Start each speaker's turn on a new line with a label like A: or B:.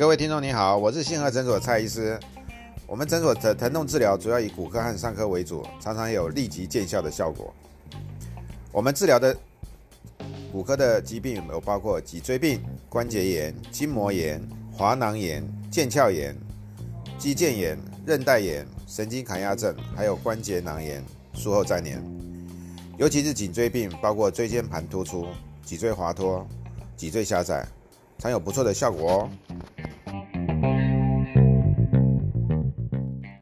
A: 各位听众你好，我是信和诊所蔡医师。我们诊所的疼痛治疗主要以骨科和伤科为主，常常有立即见效的效果。我们治疗的骨科的疾病有包括脊椎病、关节炎、筋膜炎、滑囊炎、腱鞘炎、肌腱炎、韧带炎、神经卡压症，还有关节囊炎、术后粘连。尤其是颈椎病，包括椎间盘突出、脊椎滑脱、脊椎狭窄，常有不错的效果哦。